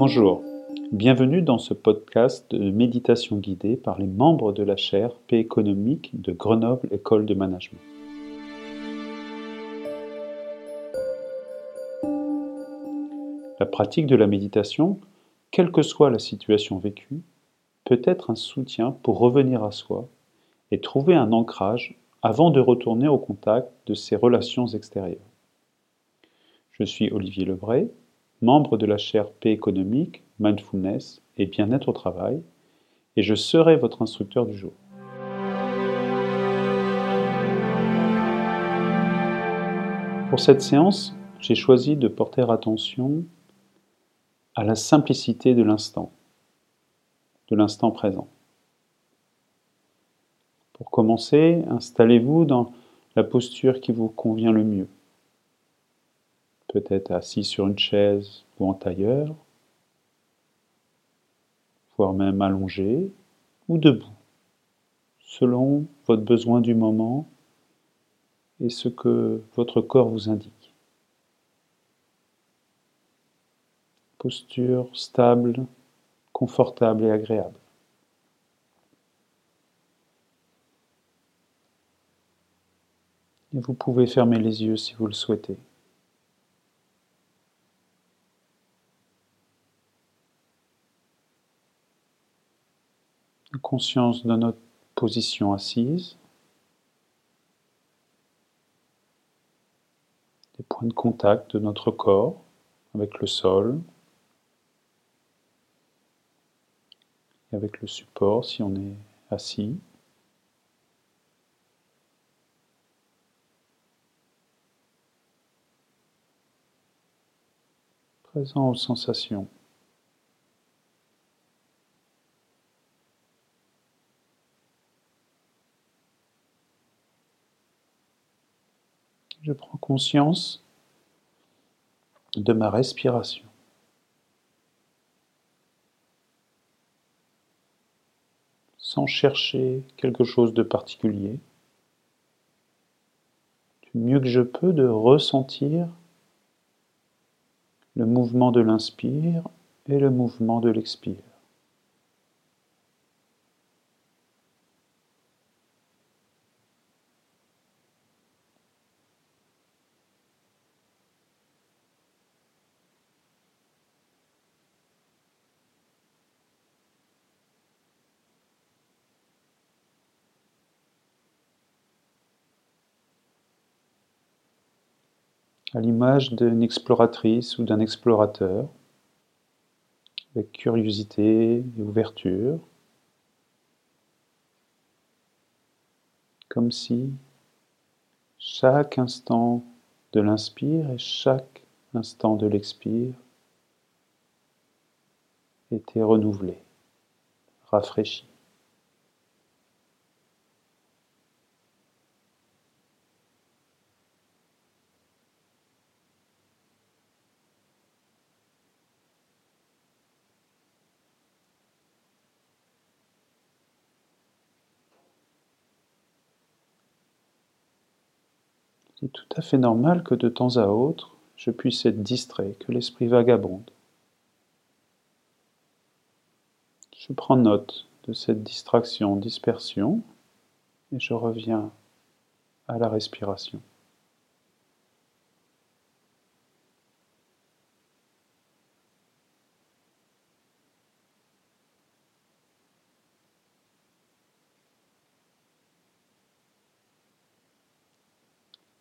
Bonjour, bienvenue dans ce podcast de méditation guidée par les membres de la chaire Paix économique de Grenoble École de Management. La pratique de la méditation, quelle que soit la situation vécue, peut être un soutien pour revenir à soi et trouver un ancrage avant de retourner au contact de ses relations extérieures. Je suis Olivier Lebray, membre de la chaire Paix économique, Mindfulness et Bien-être au travail, et je serai votre instructeur du jour. Pour cette séance, j'ai choisi de porter attention à la simplicité de l'instant, de l'instant présent. Pour commencer, installez-vous dans la posture qui vous convient le mieux. Peut-être assis sur une chaise ou en tailleur, voire même allongé ou debout, selon votre besoin du moment et ce que votre corps vous indique. Posture stable, confortable et agréable. Et vous pouvez fermer les yeux si vous le souhaitez. Conscience de notre position assise, des points de contact de notre corps avec le sol et avec le support si on est assis. présent aux sensations. Je prends conscience de ma respiration. Sans chercher quelque chose de particulier, du mieux que je peux de ressentir le mouvement de l'inspire et le mouvement de l'expire. À l'image d'une exploratrice ou d'un explorateur, avec curiosité et ouverture, comme si chaque instant de l'inspire et chaque instant de l'expire était renouvelé, rafraîchi. C'est tout à fait normal que de temps à autre, je puisse être distrait, que l'esprit vagabonde. Je prends note de cette distraction, dispersion, et je reviens à la respiration.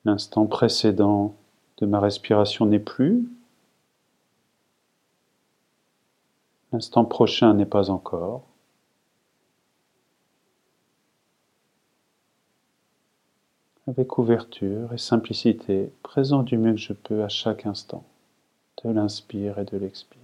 L'instant précédent de ma respiration n'est plus. L'instant prochain n'est pas encore. Avec ouverture et simplicité, présent du mieux que je peux à chaque instant, de l'inspire et de l'expire.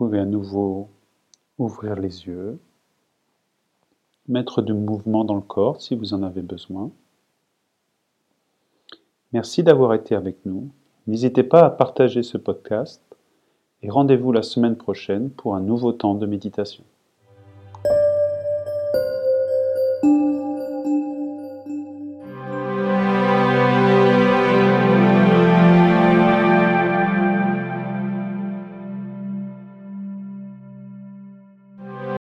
Pouvez à nouveau ouvrir les yeux, mettre du mouvement dans le corps si vous en avez besoin. Merci d'avoir été avec nous. N'hésitez pas à partager ce podcast et rendez-vous la semaine prochaine pour un nouveau temps de méditation.